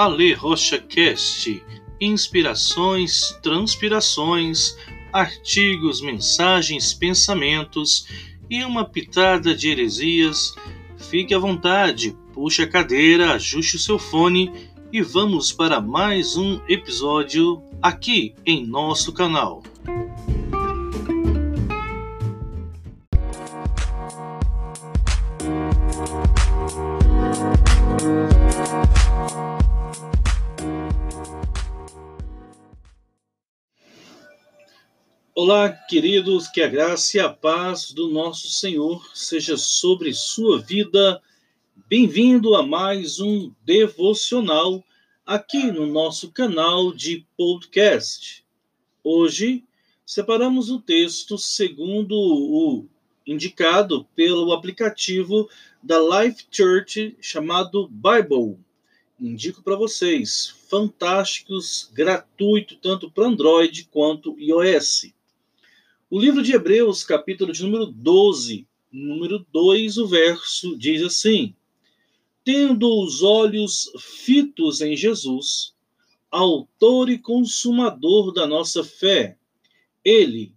Ale Rocha Cast, inspirações, transpirações, artigos, mensagens, pensamentos e uma pitada de heresias. Fique à vontade, puxe a cadeira, ajuste o seu fone e vamos para mais um episódio aqui em nosso canal. Olá, queridos, que a graça e a paz do nosso Senhor seja sobre sua vida. Bem-vindo a mais um devocional aqui no nosso canal de podcast. Hoje separamos o texto segundo o indicado pelo aplicativo da Life Church chamado Bible. Indico para vocês, fantásticos, gratuito tanto para Android quanto iOS. O livro de Hebreus, capítulo de número 12, número 2, o verso diz assim: Tendo os olhos fitos em Jesus, autor e consumador da nossa fé, ele,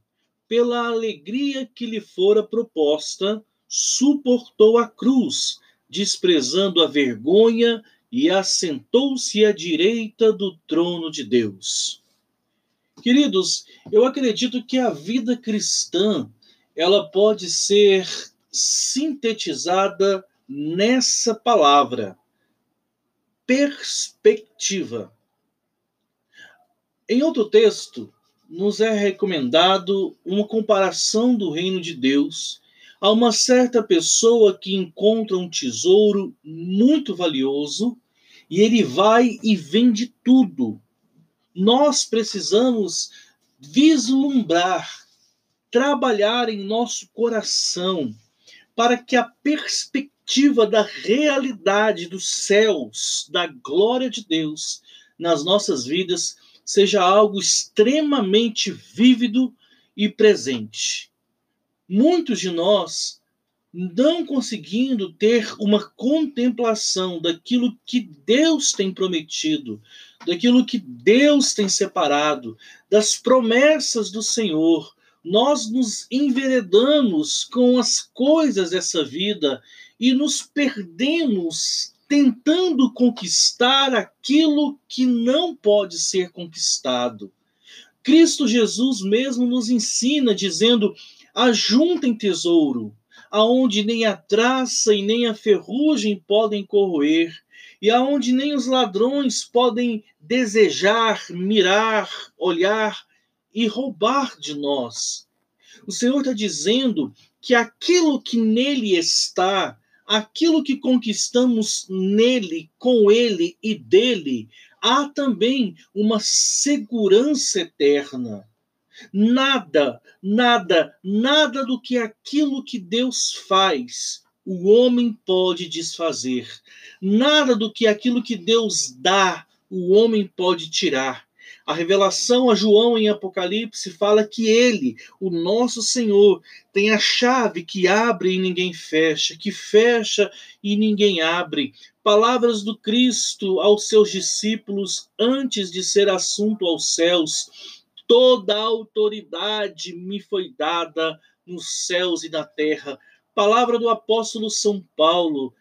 pela alegria que lhe fora proposta, suportou a cruz, desprezando a vergonha e assentou-se à direita do trono de Deus. Queridos, eu acredito que a vida cristã ela pode ser sintetizada nessa palavra: perspectiva. Em outro texto, nos é recomendado uma comparação do reino de Deus a uma certa pessoa que encontra um tesouro muito valioso e ele vai e vende tudo nós precisamos vislumbrar, trabalhar em nosso coração para que a perspectiva da realidade dos céus, da glória de Deus nas nossas vidas, seja algo extremamente vívido e presente. Muitos de nós não conseguindo ter uma contemplação daquilo que Deus tem prometido, daquilo que Deus tem separado, das promessas do Senhor, nós nos enveredamos com as coisas dessa vida e nos perdemos tentando conquistar aquilo que não pode ser conquistado. Cristo Jesus mesmo nos ensina dizendo: ajuntem tesouro aonde nem a traça e nem a ferrugem podem corroer, e aonde nem os ladrões podem desejar, mirar, olhar e roubar de nós. O Senhor está dizendo que aquilo que nele está, aquilo que conquistamos nele, com ele e dele, há também uma segurança eterna. Nada, nada, nada do que aquilo que Deus faz o homem pode desfazer. Nada do que aquilo que Deus dá o homem pode tirar. A revelação a João em Apocalipse fala que ele, o nosso Senhor, tem a chave que abre e ninguém fecha, que fecha e ninguém abre. Palavras do Cristo aos seus discípulos antes de ser assunto aos céus toda a autoridade me foi dada nos céus e na terra. Palavra do apóstolo São Paulo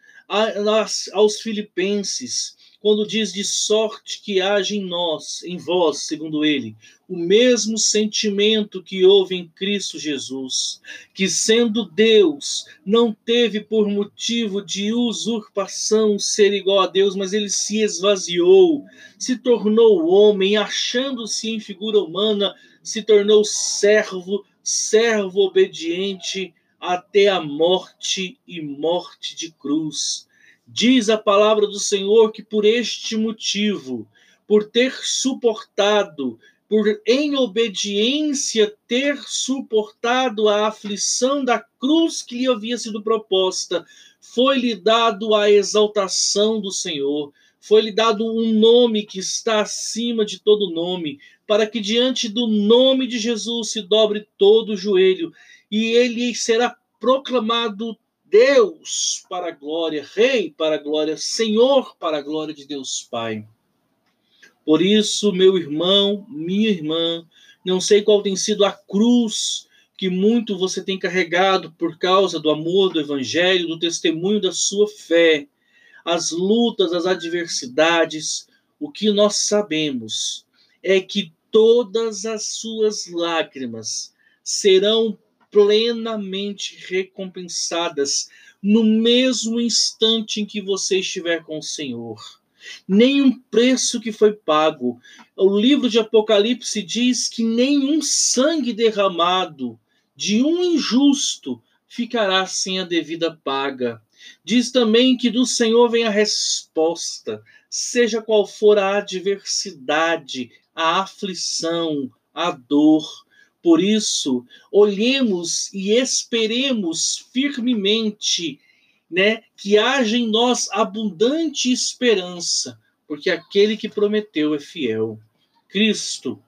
aos Filipenses, quando diz de sorte que haja em nós, em vós, segundo ele, o mesmo sentimento que houve em Cristo Jesus, que sendo Deus, não teve por motivo de usurpação ser igual a Deus, mas ele se esvaziou, se tornou homem, achando-se em figura humana, se tornou servo, servo obediente até a morte e morte de cruz. Diz a palavra do Senhor que por este motivo, por ter suportado, por em obediência ter suportado a aflição da cruz que lhe havia sido proposta, foi-lhe dado a exaltação do Senhor, foi-lhe dado um nome que está acima de todo nome, para que diante do nome de Jesus se dobre todo o joelho e ele será proclamado Deus para a glória, Rei para a glória, Senhor para a glória de Deus Pai. Por isso, meu irmão, minha irmã, não sei qual tem sido a cruz que muito você tem carregado por causa do amor do Evangelho, do testemunho da sua fé, as lutas, as adversidades. O que nós sabemos é que todas as suas lágrimas serão plenamente recompensadas no mesmo instante em que você estiver com o Senhor. Nenhum preço que foi pago. O livro de Apocalipse diz que nenhum sangue derramado de um injusto ficará sem a devida paga. Diz também que do Senhor vem a resposta, seja qual for a adversidade, a aflição, a dor. Por isso, olhemos e esperemos firmemente, né, que haja em nós abundante esperança, porque aquele que prometeu é fiel. Cristo,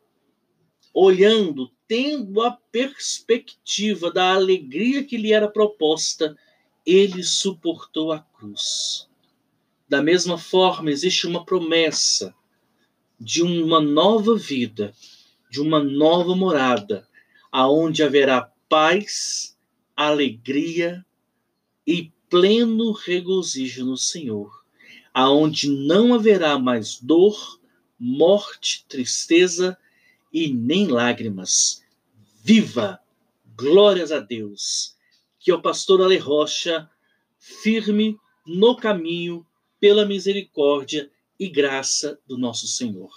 olhando, tendo a perspectiva da alegria que lhe era proposta, ele suportou a cruz. Da mesma forma, existe uma promessa de uma nova vida, de uma nova morada, aonde haverá paz, alegria e pleno regozijo no Senhor, aonde não haverá mais dor, morte, tristeza e nem lágrimas. Viva! Glórias a Deus! Que é o pastor Ale Rocha, firme no caminho, pela misericórdia e graça do nosso Senhor.